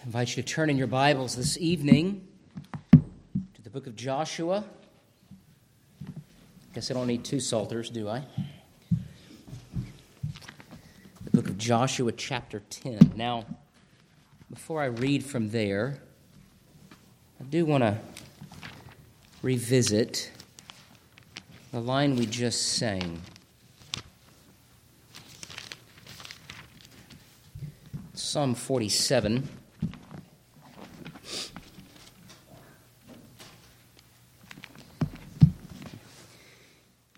I invite you to turn in your Bibles this evening to the book of Joshua. I Guess I don't need two psalters, do I? The book of Joshua, chapter 10. Now, before I read from there, I do want to revisit the line we just sang. Psalm 47.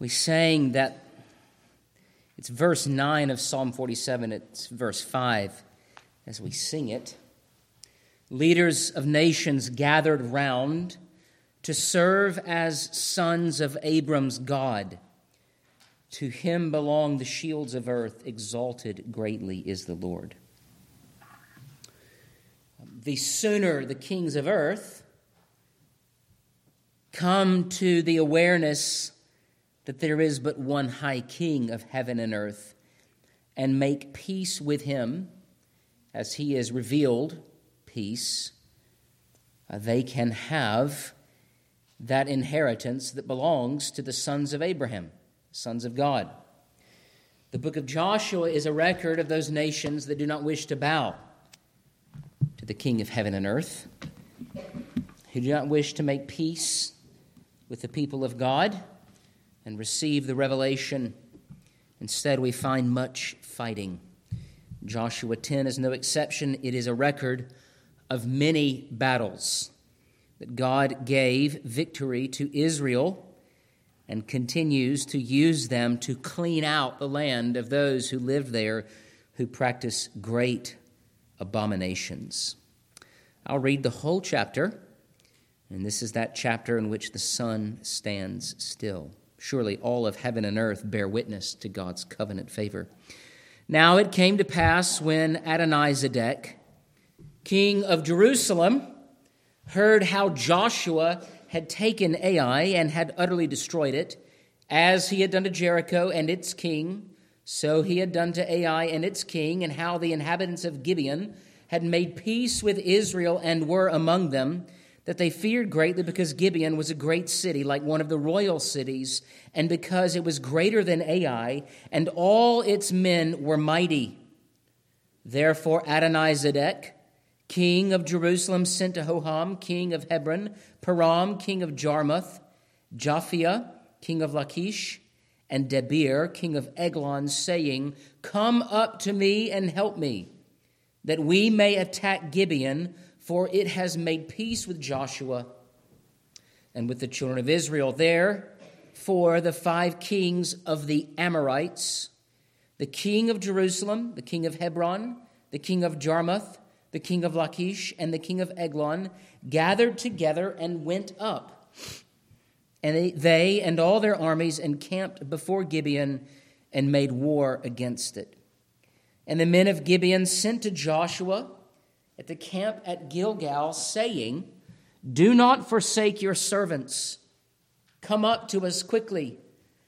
We sang that it's verse 9 of Psalm 47, it's verse 5 as we sing it. Leaders of nations gathered round to serve as sons of Abram's God. To him belong the shields of earth, exalted greatly is the Lord the sooner the kings of earth come to the awareness that there is but one high king of heaven and earth and make peace with him as he is revealed peace, uh, they can have that inheritance that belongs to the sons of Abraham, sons of God. The book of Joshua is a record of those nations that do not wish to bow to the King of heaven and earth, who do not wish to make peace with the people of God and receive the revelation. Instead, we find much fighting. Joshua 10 is no exception. It is a record of many battles that God gave victory to Israel and continues to use them to clean out the land of those who live there who practice great abominations. I'll read the whole chapter, and this is that chapter in which the sun stands still. Surely all of heaven and earth bear witness to God's covenant favor. Now it came to pass when Adonizedek, king of Jerusalem, heard how Joshua had taken Ai and had utterly destroyed it, as he had done to Jericho and its king so he had done to Ai and its king, and how the inhabitants of Gibeon had made peace with Israel and were among them, that they feared greatly because Gibeon was a great city, like one of the royal cities, and because it was greater than Ai, and all its men were mighty. Therefore Adonizedek, king of Jerusalem, sent to Hoham, king of Hebron, Piram, king of Jarmuth, Japhia, king of Lachish, and Debir, king of Eglon, saying, Come up to me and help me, that we may attack Gibeon, for it has made peace with Joshua and with the children of Israel. There, for the five kings of the Amorites, the king of Jerusalem, the king of Hebron, the king of Jarmuth, the king of Lachish, and the king of Eglon gathered together and went up and they, they and all their armies encamped before Gibeon and made war against it. And the men of Gibeon sent to Joshua at the camp at Gilgal, saying, Do not forsake your servants. Come up to us quickly.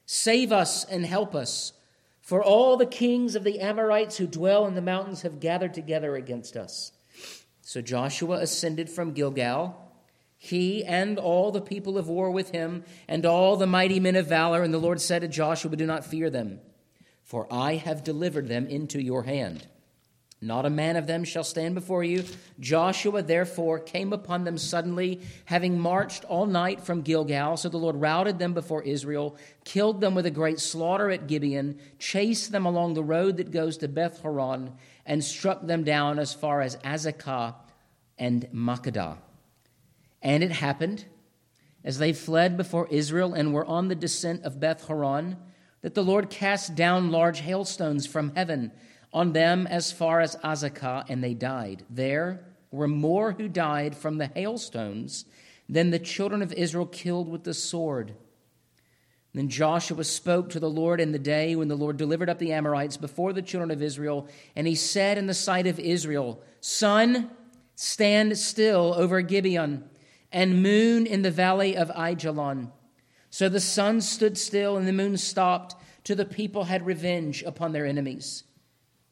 Save us and help us. For all the kings of the Amorites who dwell in the mountains have gathered together against us. So Joshua ascended from Gilgal he and all the people of war with him, and all the mighty men of valor. And the Lord said to Joshua, Do not fear them, for I have delivered them into your hand. Not a man of them shall stand before you. Joshua therefore came upon them suddenly, having marched all night from Gilgal. So the Lord routed them before Israel, killed them with a great slaughter at Gibeon, chased them along the road that goes to Beth Horon, and struck them down as far as Azekah and Makkedah. And it happened, as they fled before Israel and were on the descent of Beth Horon, that the Lord cast down large hailstones from heaven on them as far as Azekah, and they died. There were more who died from the hailstones than the children of Israel killed with the sword. Then Joshua spoke to the Lord in the day when the Lord delivered up the Amorites before the children of Israel, and he said in the sight of Israel, Sun, stand still over Gibeon and moon in the valley of Aijalon. So the sun stood still and the moon stopped, till the people had revenge upon their enemies.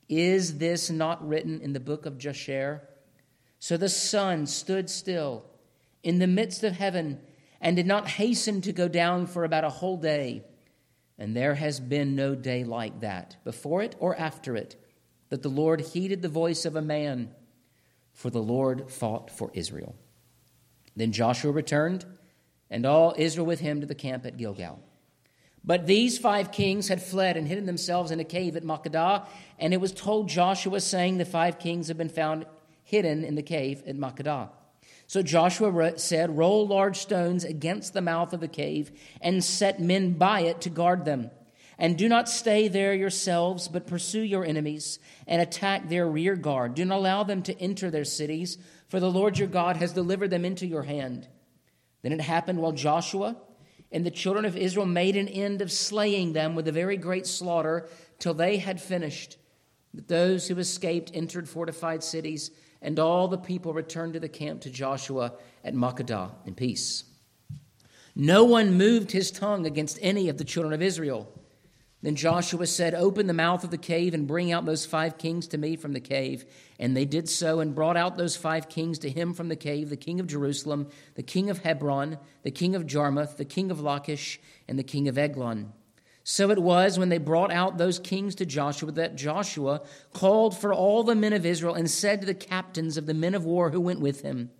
Is this not written in the book of Jasher? So the sun stood still in the midst of heaven and did not hasten to go down for about a whole day. And there has been no day like that, before it or after it, that the Lord heeded the voice of a man, for the Lord fought for Israel. Then Joshua returned, and all Israel with him to the camp at Gilgal. But these five kings had fled and hidden themselves in a cave at Makkedah, and it was told Joshua, saying, The five kings have been found hidden in the cave at Makkedah. So Joshua said, Roll large stones against the mouth of the cave and set men by it to guard them. And do not stay there yourselves, but pursue your enemies and attack their rear guard. Do not allow them to enter their cities, for the Lord your God has delivered them into your hand. Then it happened while Joshua and the children of Israel made an end of slaying them with a very great slaughter till they had finished. But those who escaped entered fortified cities and all the people returned to the camp to Joshua at Makkedah in peace. No one moved his tongue against any of the children of Israel. Then Joshua said, Open the mouth of the cave and bring out those five kings to me from the cave. And they did so and brought out those five kings to him from the cave the king of Jerusalem, the king of Hebron, the king of Jarmuth, the king of Lachish, and the king of Eglon. So it was when they brought out those kings to Joshua that Joshua called for all the men of Israel and said to the captains of the men of war who went with him,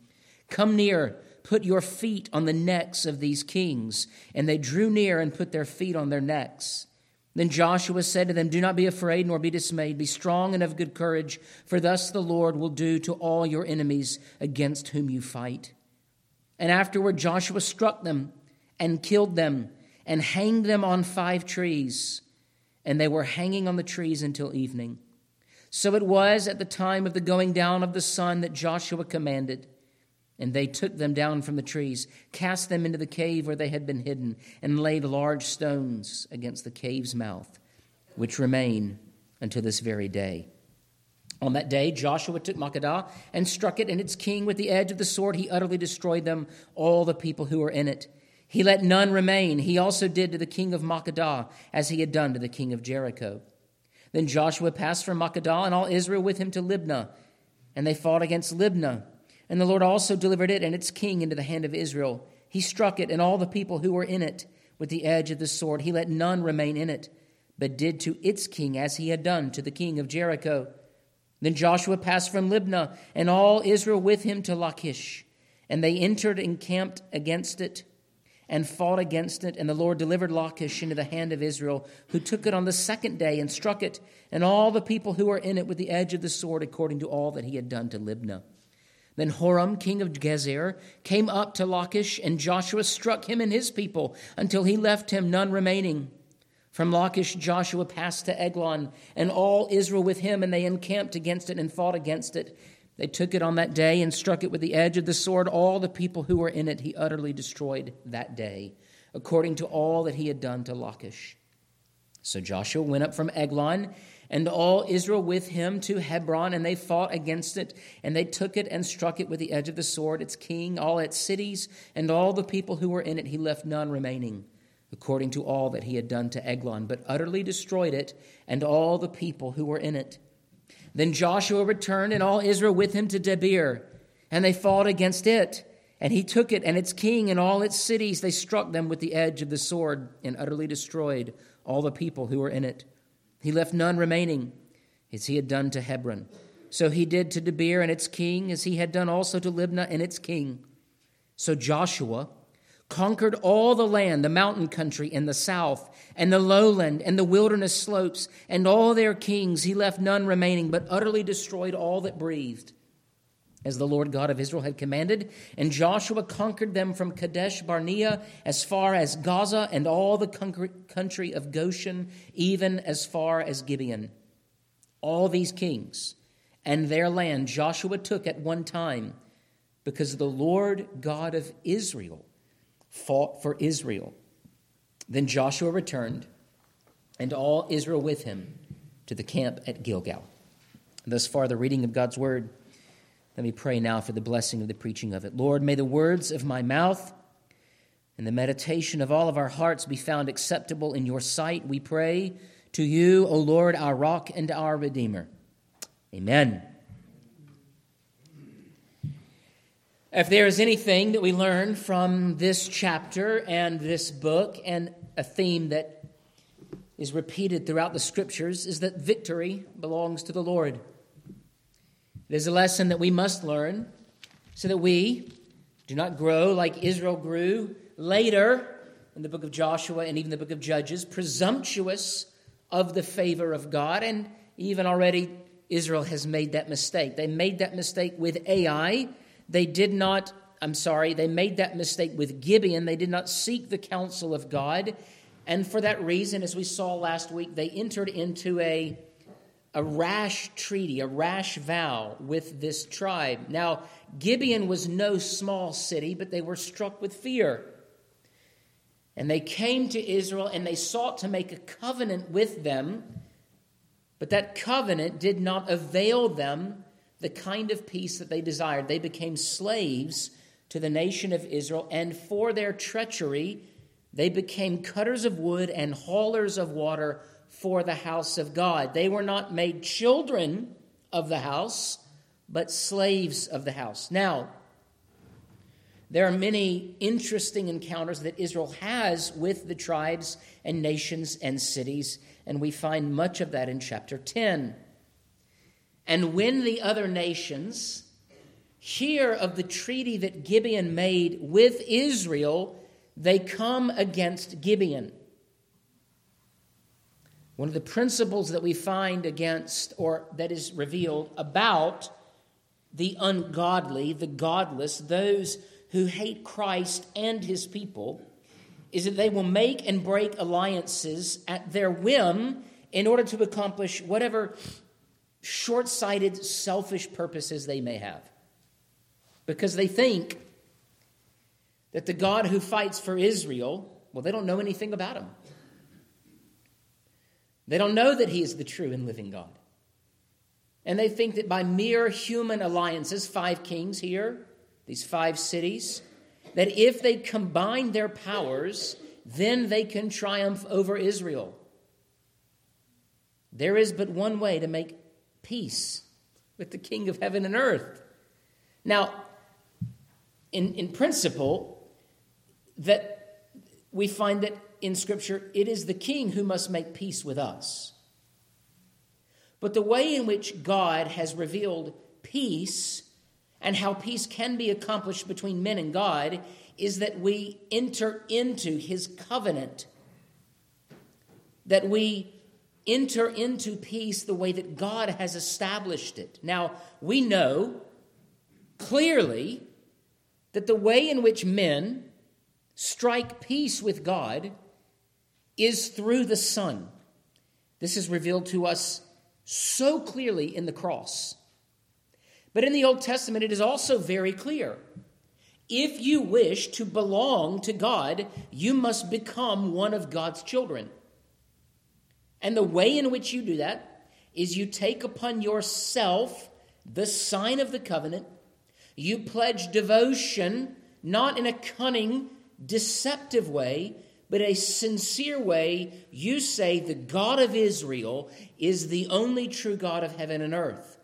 Come near, put your feet on the necks of these kings. And they drew near and put their feet on their necks. Then Joshua said to them, Do not be afraid nor be dismayed. Be strong and of good courage, for thus the Lord will do to all your enemies against whom you fight. And afterward Joshua struck them and killed them and hanged them on five trees, and they were hanging on the trees until evening. So it was at the time of the going down of the sun that Joshua commanded. And they took them down from the trees, cast them into the cave where they had been hidden, and laid large stones against the cave's mouth, which remain until this very day. On that day, Joshua took Makkedah and struck it and its king with the edge of the sword. He utterly destroyed them, all the people who were in it he let none remain. He also did to the king of Makkedah as he had done to the king of Jericho. Then Joshua passed from Makkedah and all Israel with him to Libnah, and they fought against Libnah. And the Lord also delivered it and its king into the hand of Israel. He struck it and all the people who were in it with the edge of the sword. He let none remain in it, but did to its king as he had done to the king of Jericho. Then Joshua passed from Libnah and all Israel with him to Lachish, and they entered and camped against it and fought against it. And the Lord delivered Lachish into the hand of Israel, who took it on the second day and struck it, and all the people who were in it with the edge of the sword, according to all that he had done to Libnah. Then Horam, king of Gezer, came up to Lachish, and Joshua struck him and his people until he left him none remaining. From Lachish, Joshua passed to Eglon, and all Israel with him, and they encamped against it and fought against it. They took it on that day and struck it with the edge of the sword. All the people who were in it he utterly destroyed that day, according to all that he had done to Lachish. So Joshua went up from Eglon, and all Israel with him to Hebron, and they fought against it, and they took it and struck it with the edge of the sword, its king, all its cities, and all the people who were in it. He left none remaining, according to all that he had done to Eglon, but utterly destroyed it, and all the people who were in it. Then Joshua returned and all Israel with him to Debir, and they fought against it. And he took it and its king and all its cities. They struck them with the edge of the sword and utterly destroyed all the people who were in it. He left none remaining, as he had done to Hebron. So he did to Debir and its king, as he had done also to Libnah and its king. So Joshua conquered all the land, the mountain country in the south, and the lowland, and the wilderness slopes, and all their kings. He left none remaining, but utterly destroyed all that breathed, as the Lord God of Israel had commanded. And Joshua conquered them from Kadesh Barnea as far as Gaza, and all the country of Goshen, even as far as Gibeon. All these kings and their land Joshua took at one time, because the Lord God of Israel fought for Israel. Then Joshua returned, and all Israel with him, to the camp at Gilgal. Thus far, the reading of God's word. Let me pray now for the blessing of the preaching of it. Lord, may the words of my mouth and the meditation of all of our hearts be found acceptable in your sight. We pray to you, O Lord, our rock and our redeemer. Amen. If there is anything that we learn from this chapter and this book, and a theme that is repeated throughout the scriptures, is that victory belongs to the Lord. It is a lesson that we must learn so that we do not grow like Israel grew later in the book of Joshua and even the book of Judges, presumptuous of the favor of God. And even already, Israel has made that mistake. They made that mistake with Ai they did not, I'm sorry, they made that mistake with Gibeon. They did not seek the counsel of God. And for that reason, as we saw last week, they entered into a, a rash treaty, a rash vow with this tribe. Now, Gibeon was no small city, but they were struck with fear. And they came to Israel and they sought to make a covenant with them, but that covenant did not avail them the kind of peace that they desired. They became slaves to the nation of Israel, and for their treachery, they became cutters of wood and haulers of water for the house of God. They were not made children of the house, but slaves of the house. Now, there are many interesting encounters that Israel has with the tribes and nations and cities, and we find much of that in chapter 10. And when the other nations hear of the treaty that Gibeon made with Israel, they come against Gibeon. One of the principles that we find against, or that is revealed about the ungodly, the godless, those who hate Christ and his people, is that they will make and break alliances at their whim in order to accomplish whatever short sighted, selfish purposes they may have. Because they think that the God who fights for Israel, well, they don't know anything about him. They don't know that he is the true and living God. And they think that by mere human alliances, five kings here, these five cities, that if they combine their powers, then they can triumph over Israel. There is but one way to make peace with the King of heaven and earth. Now, in, in principle, that we find that in Scripture, it is the King who must make peace with us. But the way in which God has revealed peace and how peace can be accomplished between men and God is that we enter into his covenant, that we enter into peace the way that God has established it. Now, we know clearly that the way in which men strike peace with God is through the Son. This is revealed to us so clearly in the cross. But in the Old Testament, it is also very clear. If you wish to belong to God, you must become one of God's children. And the way in which you do that is you take upon yourself the sign of the covenant. You pledge devotion, not in a cunning, deceptive way, but a sincere way. You say, The God of Israel is the only true God of heaven and earth.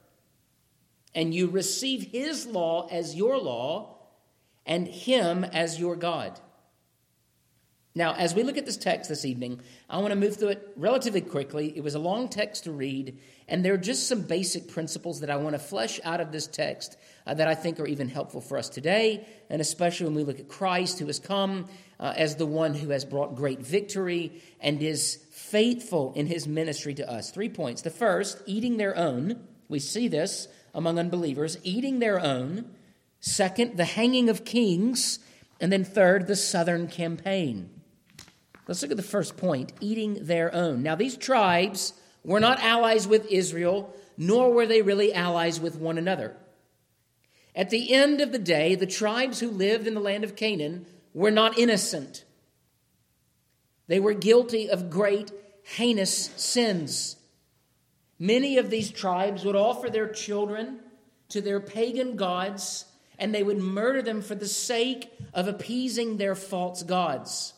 And you receive his law as your law and him as your God. Now, as we look at this text this evening, I want to move through it relatively quickly. It was a long text to read, and there are just some basic principles that I want to flesh out of this text uh, that I think are even helpful for us today, and especially when we look at Christ, who has come uh, as the one who has brought great victory and is faithful in his ministry to us. Three points. The first, eating their own. We see this among unbelievers, eating their own. Second, the hanging of kings. And then third, the southern campaign. Let's look at the first point eating their own. Now, these tribes were not allies with Israel, nor were they really allies with one another. At the end of the day, the tribes who lived in the land of Canaan were not innocent. They were guilty of great, heinous sins. Many of these tribes would offer their children to their pagan gods, and they would murder them for the sake of appeasing their false gods.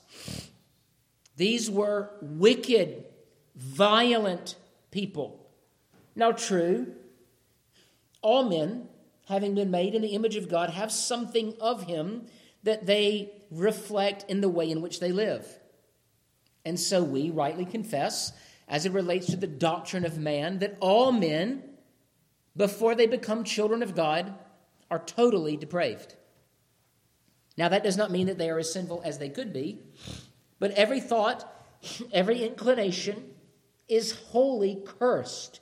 These were wicked, violent people. Now, true, all men having been made in the image of God, have something of Him that they reflect in the way in which they live. And so we rightly confess, as it relates to the doctrine of man, that all men, before they become children of God, are totally depraved. Now, that does not mean that they are as sinful as they could be, but every thought, every inclination is wholly cursed.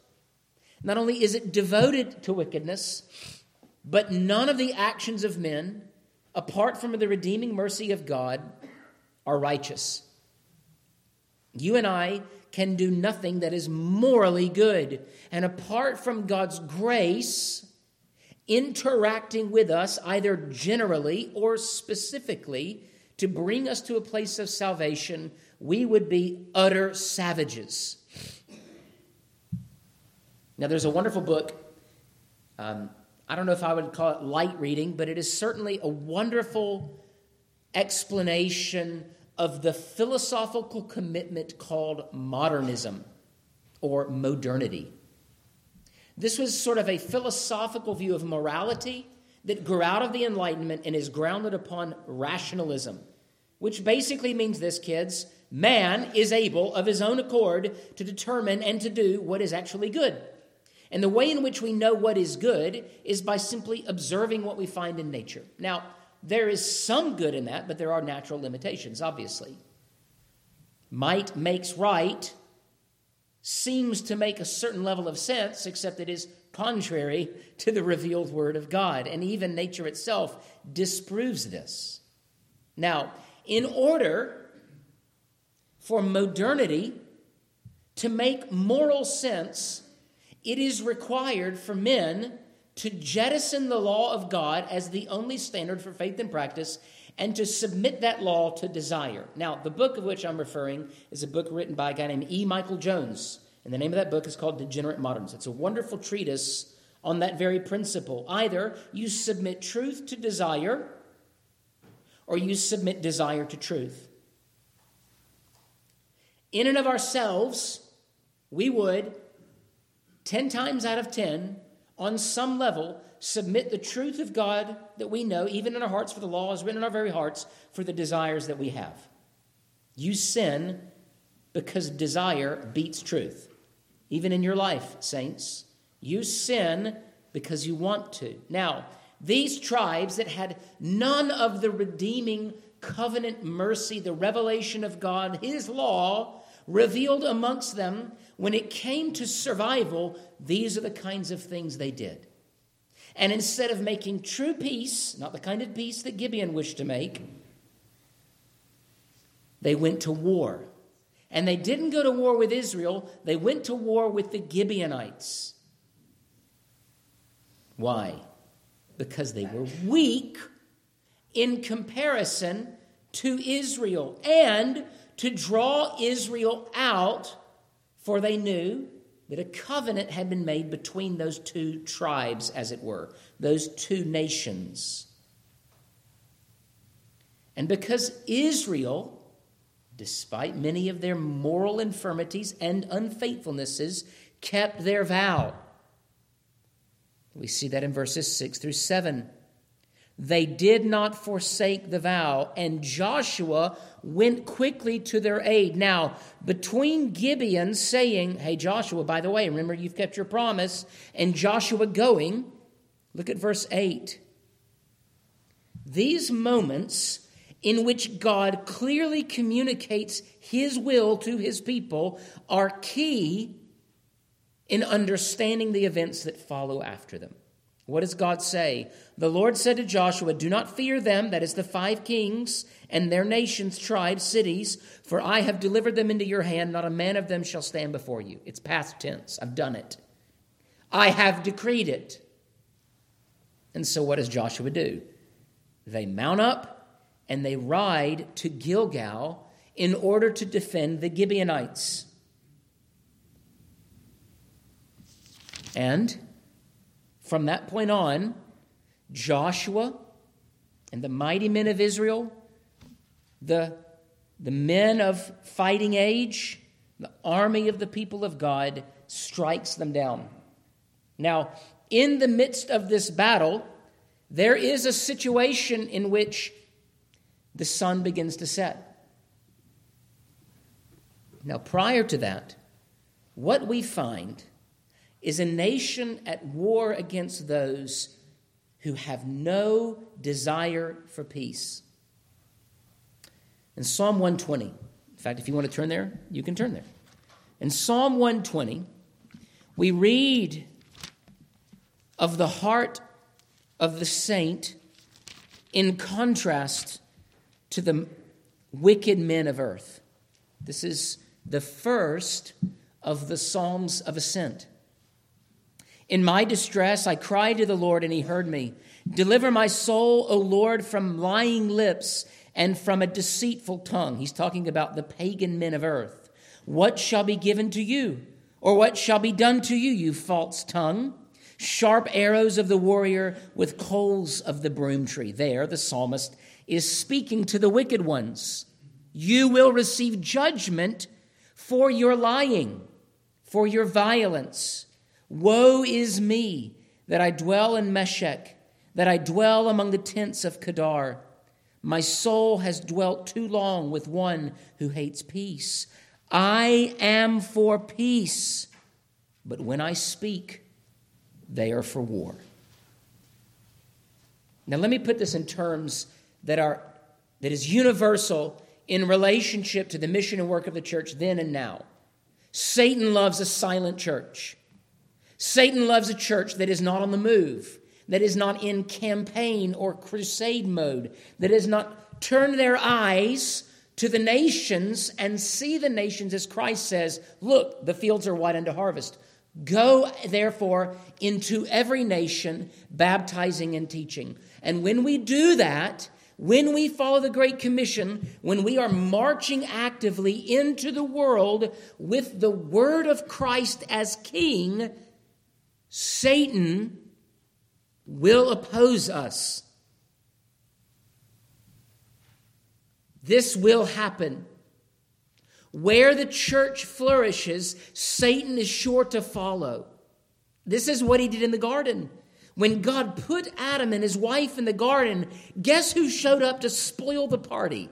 Not only is it devoted to wickedness, but none of the actions of men, apart from the redeeming mercy of God, are righteous. You and I can do nothing that is morally good. And apart from God's grace interacting with us, either generally or specifically, to bring us to a place of salvation, we would be utter savages. Now, there's a wonderful book. Um, I don't know if I would call it light reading, but it is certainly a wonderful explanation of the philosophical commitment called modernism or modernity. This was sort of a philosophical view of morality that grew out of the Enlightenment and is grounded upon rationalism, which basically means this, kids man is able of his own accord to determine and to do what is actually good. And the way in which we know what is good is by simply observing what we find in nature. Now, there is some good in that, but there are natural limitations, obviously. Might makes right seems to make a certain level of sense, except it is contrary to the revealed Word of God. And even nature itself disproves this. Now, in order for modernity to make moral sense, it is required for men to jettison the law of God as the only standard for faith and practice and to submit that law to desire. Now, the book of which I'm referring is a book written by a guy named E. Michael Jones. And the name of that book is called Degenerate Moderns. It's a wonderful treatise on that very principle. Either you submit truth to desire, or you submit desire to truth. In and of ourselves, we would 10 times out of 10, on some level, submit the truth of God that we know, even in our hearts, for the law is written in our very hearts, for the desires that we have. You sin because desire beats truth. Even in your life, saints, you sin because you want to. Now, these tribes that had none of the redeeming covenant mercy, the revelation of God, His law, revealed amongst them, when it came to survival, these are the kinds of things they did. And instead of making true peace, not the kind of peace that Gibeon wished to make, they went to war. And they didn't go to war with Israel, they went to war with the Gibeonites. Why? Because they were weak in comparison to Israel and to draw Israel out for they knew that a covenant had been made between those two tribes, as it were, those two nations. And because Israel, despite many of their moral infirmities and unfaithfulnesses, kept their vow, we see that in verses 6 through 7. They did not forsake the vow, and Joshua went quickly to their aid. Now, between Gibeon saying, Hey, Joshua, by the way, remember you've kept your promise, and Joshua going, look at verse 8. These moments in which God clearly communicates his will to his people are key in understanding the events that follow after them. What does God say? The Lord said to Joshua, Do not fear them, that is the five kings and their nations, tribes, cities, for I have delivered them into your hand. Not a man of them shall stand before you. It's past tense. I've done it. I have decreed it. And so, what does Joshua do? They mount up and they ride to Gilgal in order to defend the Gibeonites. And from that point on, Joshua and the mighty men of Israel, the, the men of fighting age, the army of the people of God strikes them down. Now, in the midst of this battle, there is a situation in which the sun begins to set. Now, prior to that, what we find is a nation at war against those who have no desire for peace. In Psalm 120, in fact, if you want to turn there, you can turn there. In Psalm 120, we read of the heart of the saint in contrast to the wicked men of earth. This is the first of the Psalms of Ascent. In my distress, I cried to the Lord, and he heard me. Deliver my soul, O Lord, from lying lips and from a deceitful tongue. He's talking about the pagan men of earth. What shall be given to you? Or what shall be done to you, you false tongue? Sharp arrows of the warrior with coals of the broom tree. There, the psalmist is speaking to the wicked ones. You will receive judgment for your lying, for your violence Woe is me that I dwell in Meshech, that I dwell among the tents of Kedar. My soul has dwelt too long with one who hates peace. I am for peace, but when I speak, they are for war. Now, let me put this in terms that are that is universal in relationship to the mission and work of the church then and now. Satan loves a silent church. Satan loves a church that is not on the move, that is not in campaign or crusade mode, that has not turned their eyes to the nations and see the nations as Christ says, Look, the fields are white unto harvest. Go, therefore, into every nation, baptizing and teaching. And when we do that, when we follow the Great Commission, when we are marching actively into the world with the word of Christ as King, Satan will oppose us. This will happen. Where the church flourishes, Satan is sure to follow. This is what he did in the garden. When God put Adam and his wife in the garden, guess who showed up to spoil the party?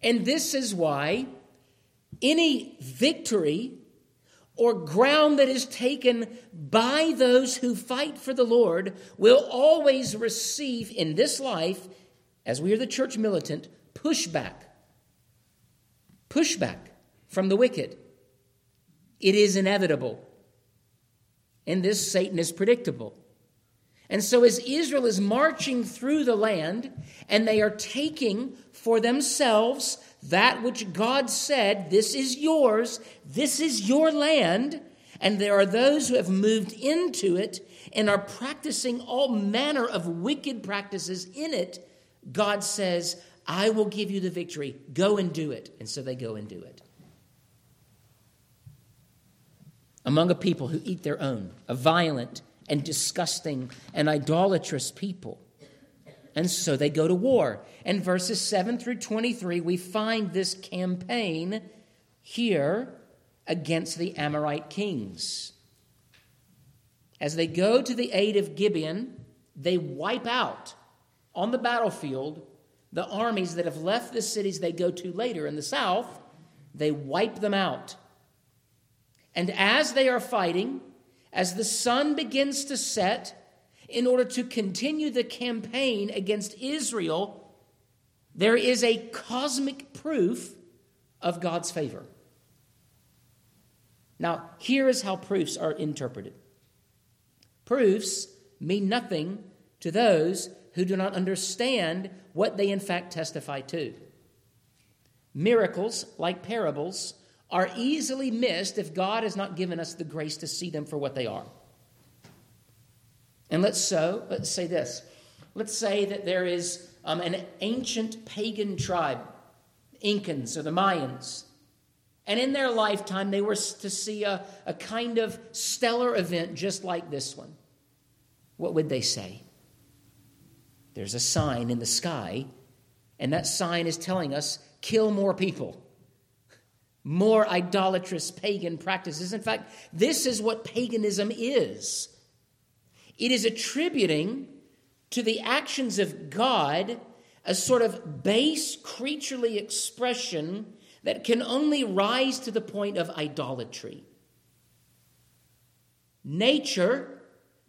And this is why any victory or ground that is taken by those who fight for the Lord will always receive in this life, as we are the church militant, pushback. Pushback from the wicked. It is inevitable. And this Satan is predictable. And so, as Israel is marching through the land and they are taking for themselves that which God said, This is yours, this is your land, and there are those who have moved into it and are practicing all manner of wicked practices in it, God says, I will give you the victory. Go and do it. And so they go and do it. Among a people who eat their own, a violent and disgusting and idolatrous people. And so they go to war. And verses 7 through 23, we find this campaign here against the Amorite kings. As they go to the aid of Gibeon, they wipe out on the battlefield the armies that have left the cities they go to later in the south. They wipe them out. And as they are fighting, as the sun begins to set, in order to continue the campaign against Israel, there is a cosmic proof of God's favor. Now, here is how proofs are interpreted proofs mean nothing to those who do not understand what they in fact testify to. Miracles, like parables, are easily missed if God has not given us the grace to see them for what they are. And let's so let's say this. Let's say that there is um, an ancient pagan tribe, Incans or the Mayans, and in their lifetime they were to see a, a kind of stellar event just like this one. What would they say? There's a sign in the sky, and that sign is telling us kill more people. More idolatrous pagan practices. In fact, this is what paganism is it is attributing to the actions of God a sort of base creaturely expression that can only rise to the point of idolatry. Nature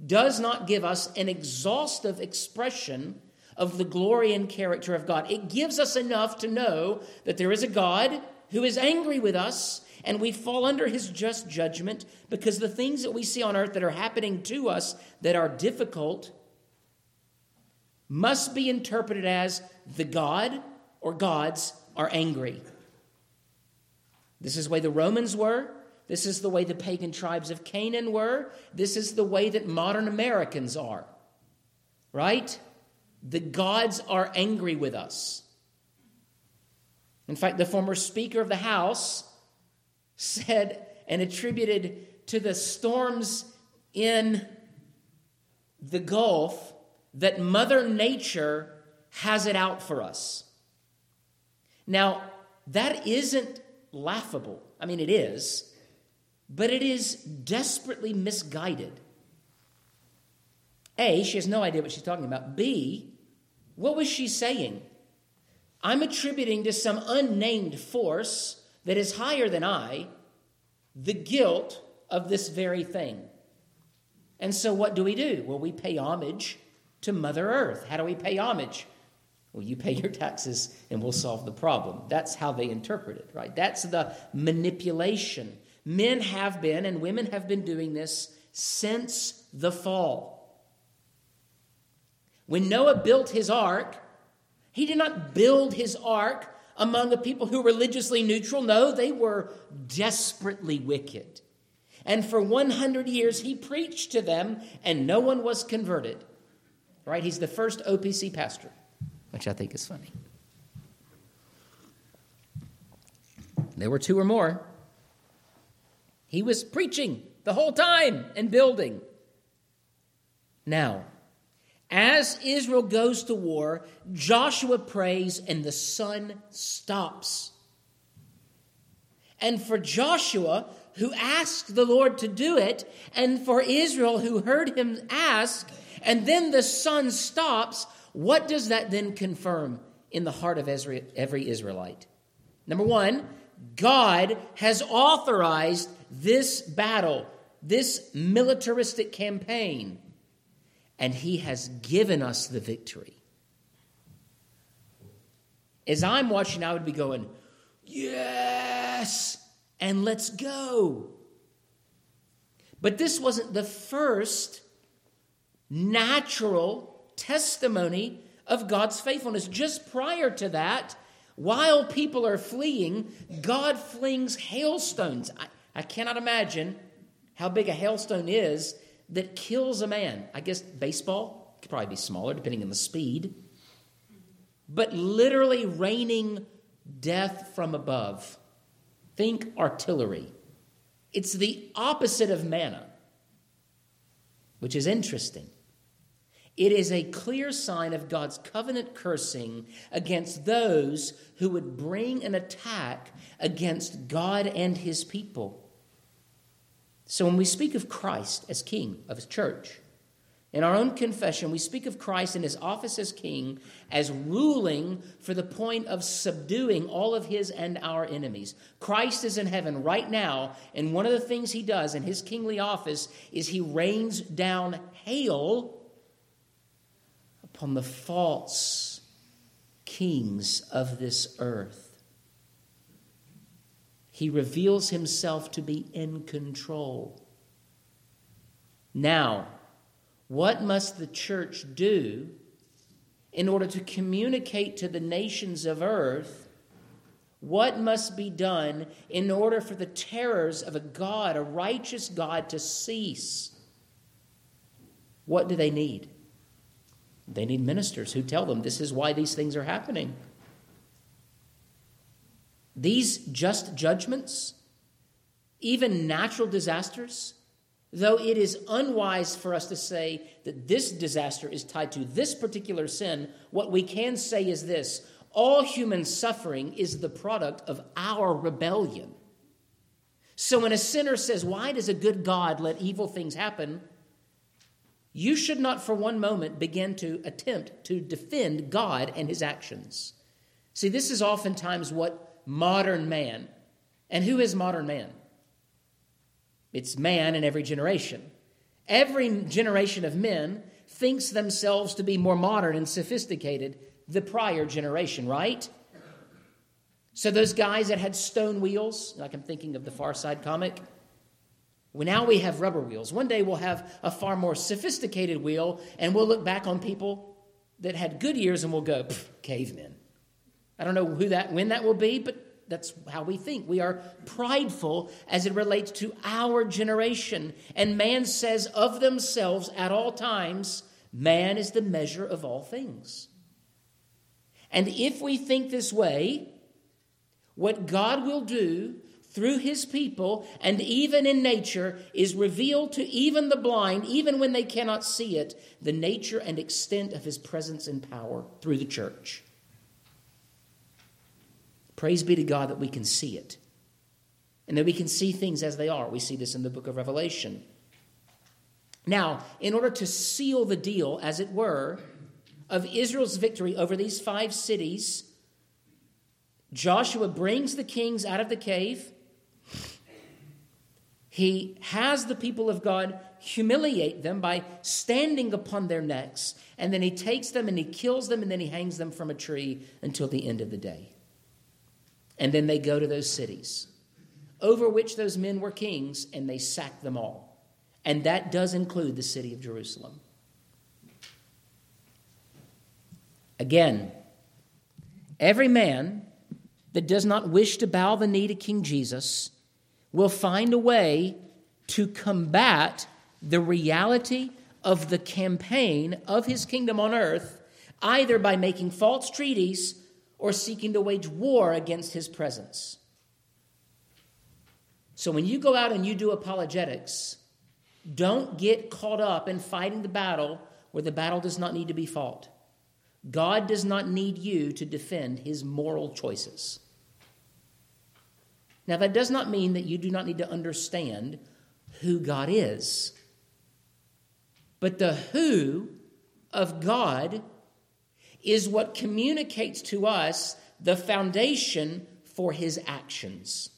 does not give us an exhaustive expression of the glory and character of God. It gives us enough to know that there is a God who is angry with us and we fall under his just judgment because the things that we see on earth that are happening to us that are difficult must be interpreted as the God or gods are angry. This is the way the Romans were. This is the way the pagan tribes of Canaan were. This is the way that modern Americans are. Right? The gods are angry with us. In fact, the former Speaker of the House said and attributed to the storms in the Gulf that Mother Nature has it out for us. Now, that isn't laughable. I mean, it is, but it is desperately misguided. A, she has no idea what she's talking about. B, what was she saying? I'm attributing to some unnamed force that is higher than I the guilt of this very thing. And so, what do we do? Well, we pay homage to Mother Earth. How do we pay homage? Well, you pay your taxes and we'll solve the problem. That's how they interpret it, right? That's the manipulation. Men have been and women have been doing this since the fall. When Noah built his ark, he did not build his ark among a people who were religiously neutral. No, they were desperately wicked. And for 100 years, he preached to them, and no one was converted. Right? He's the first OPC pastor, which I think is funny. There were two or more. He was preaching the whole time and building. Now, as Israel goes to war, Joshua prays and the sun stops. And for Joshua, who asked the Lord to do it, and for Israel, who heard him ask, and then the sun stops, what does that then confirm in the heart of every Israelite? Number one, God has authorized this battle, this militaristic campaign and He has given us the victory. As I'm watching, I would be going, Yes, and let's go. But this wasn't the first natural testimony of God's faithfulness. Just prior to that, while people are fleeing, God flings hailstones. I, I cannot imagine how big a hailstone is that kills a man. I guess baseball could probably be smaller depending on the speed. But literally raining death from above. Think artillery. It's the opposite of manna, which is interesting. It is a clear sign of God's covenant cursing against those who would bring an attack against God and his people. So when we speak of Christ as king of his church, in our own confession, we speak of Christ in his office as king as ruling for the point of subduing all of his and our enemies. Christ is in heaven right now, and one of the things he does in his kingly office is he rains down hail upon the false kings of this earth. He reveals himself to be in control. Now, what must the church do in order to communicate to the nations of earth what must be done in order for the terrors of a God, a righteous God, to cease? What do they need? They need ministers who tell them this is why these things are happening. These just judgments, even natural disasters, though it is unwise for us to say that this disaster is tied to this particular sin, what we can say is this all human suffering is the product of our rebellion. So when a sinner says, Why does a good God let evil things happen? You should not for one moment begin to attempt to defend God and his actions. See, this is oftentimes what modern man, and who is modern man? It's man in every generation. Every generation of men thinks themselves to be more modern and sophisticated than the prior generation, right? So those guys that had stone wheels, like I'm thinking of the Far Side comic, well, now we have rubber wheels. One day we'll have a far more sophisticated wheel, and we'll look back on people that had Goodyears and we'll go, cavemen. I don't know who that, when that will be, but that's how we think. We are prideful as it relates to our generation. And man says of themselves at all times, man is the measure of all things. And if we think this way, what God will do through his people and even in nature is revealed to even the blind, even when they cannot see it, the nature and extent of his presence and power through the church. Praise be to God that we can see it and that we can see things as they are. We see this in the book of Revelation. Now, in order to seal the deal, as it were, of Israel's victory over these five cities, Joshua brings the kings out of the cave. He has the people of God humiliate them by standing upon their necks, and then he takes them and he kills them, and then he hangs them from a tree until the end of the day. And then they go to those cities over which those men were kings, and they sack them all. And that does include the city of Jerusalem. Again, every man that does not wish to bow the knee to King Jesus will find a way to combat the reality of the campaign of his kingdom on earth, either by making false treaties or seeking to wage war against his presence. So when you go out and you do apologetics, don't get caught up in fighting the battle where the battle does not need to be fought. God does not need you to defend his moral choices. Now, that does not mean that you do not need to understand who God is. But the who of God is what communicates to us the foundation for his actions.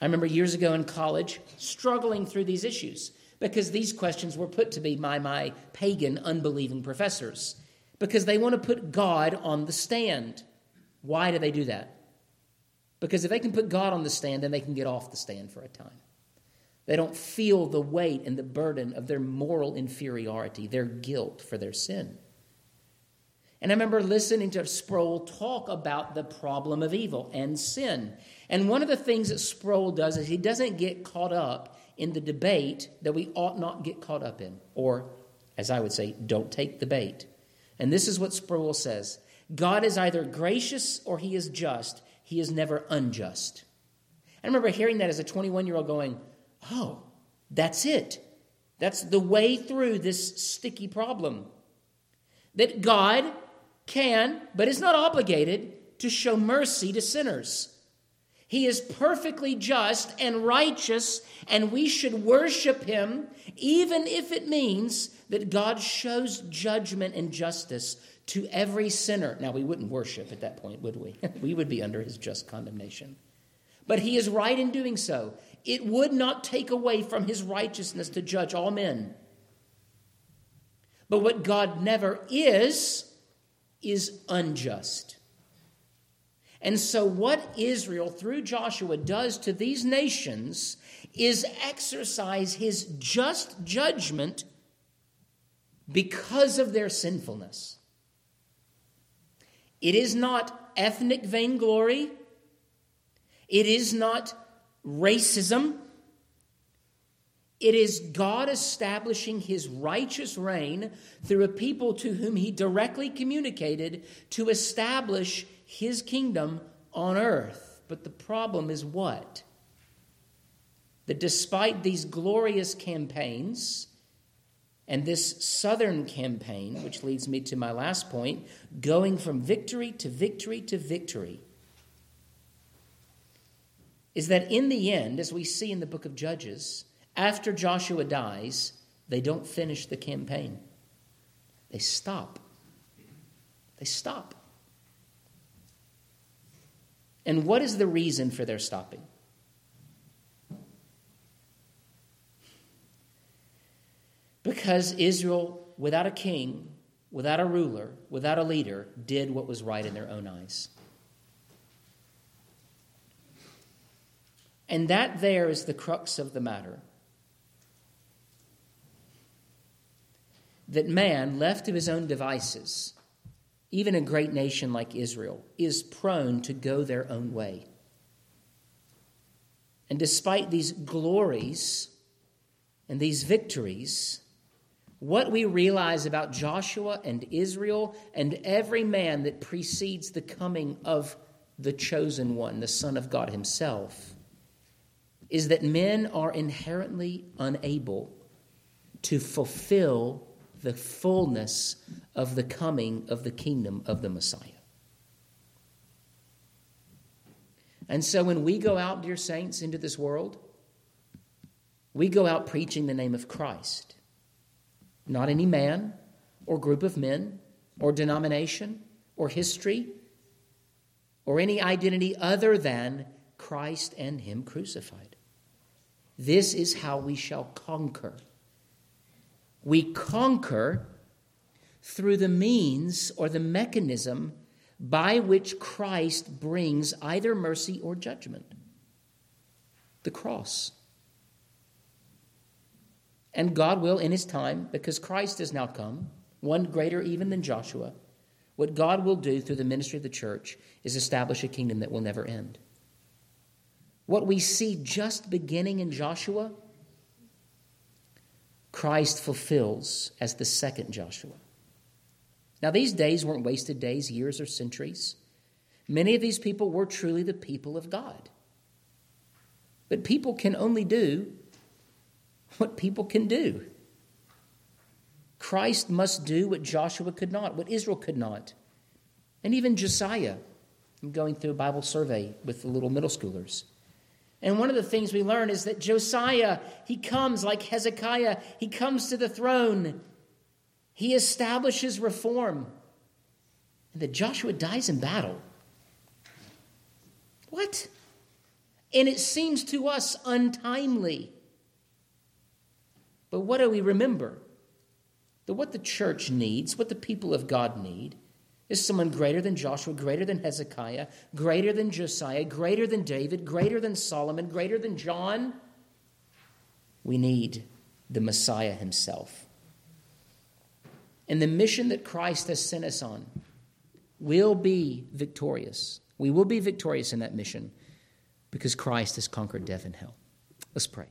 I remember years ago in college struggling through these issues because these questions were put to me by my pagan, unbelieving professors because they want to put God on the stand. Why do they do that? Because if they can put God on the stand, then they can get off the stand for a time. They don't feel the weight and the burden of their moral inferiority, their guilt for their sin. And I remember listening to Sproul talk about the problem of evil and sin. And one of the things that Sproul does is he doesn't get caught up in the debate that we ought not get caught up in, or, as I would say, don't take the bait. And this is what Sproul says God is either gracious or he is just, he is never unjust. I remember hearing that as a 21 year old going, oh, that's it. That's the way through this sticky problem. That God can, but is not obligated to show mercy to sinners. He is perfectly just and righteous, and we should worship him, even if it means that God shows judgment and justice to every sinner. Now, we wouldn't worship at that point, would we? we would be under his just condemnation. But he is right in doing so. It would not take away from his righteousness to judge all men. But what God never is, is unjust. And so, what Israel, through Joshua, does to these nations is exercise his just judgment because of their sinfulness. It is not ethnic vainglory. It is not racism. It is God establishing his righteous reign through a people to whom he directly communicated to establish his kingdom on earth. But the problem is what? That despite these glorious campaigns, and this southern campaign, which leads me to my last point, going from victory to victory to victory, is that in the end, as we see in the book of Judges, after Joshua dies, they don't finish the campaign. They stop. They stop. And what is the reason for their stopping? Because Israel, without a king, without a ruler, without a leader, did what was right in their own eyes. And that there is the crux of the matter. That man, left to his own devices, even a great nation like Israel, is prone to go their own way. And despite these glories and these victories, what we realize about Joshua and Israel and every man that precedes the coming of the chosen one, the Son of God Himself, is that men are inherently unable to fulfill the fullness of the coming of the kingdom of the Messiah. And so when we go out, dear saints, into this world, we go out preaching the name of Christ, not any man or group of men or denomination or history or any identity other than Christ and Him crucified. This is how we shall conquer. We conquer through the means or the mechanism by which Christ brings either mercy or judgment the cross. And God will, in His time, because Christ has now come, one greater even than Joshua, what God will do through the ministry of the church is establish a kingdom that will never end. What we see just beginning in Joshua, Christ fulfills as the second Joshua. Now, these days weren't wasted days, years, or centuries. Many of these people were truly the people of God. But people can only do what people can do. Christ must do what Joshua could not, what Israel could not, and even Josiah. I'm going through a Bible survey with the little middle schoolers. And one of the things we learn is that Josiah, he comes like Hezekiah, he comes to the throne, he establishes reform, and that Joshua dies in battle. What? And it seems to us untimely. But what do we remember? That what the church needs, what the people of God need, is someone greater than Joshua, greater than Hezekiah, greater than Josiah, greater than David, greater than Solomon, greater than John. We need the Messiah himself. And the mission that Christ has sent us on will be victorious. We will be victorious in that mission because Christ has conquered death and hell. Let's pray.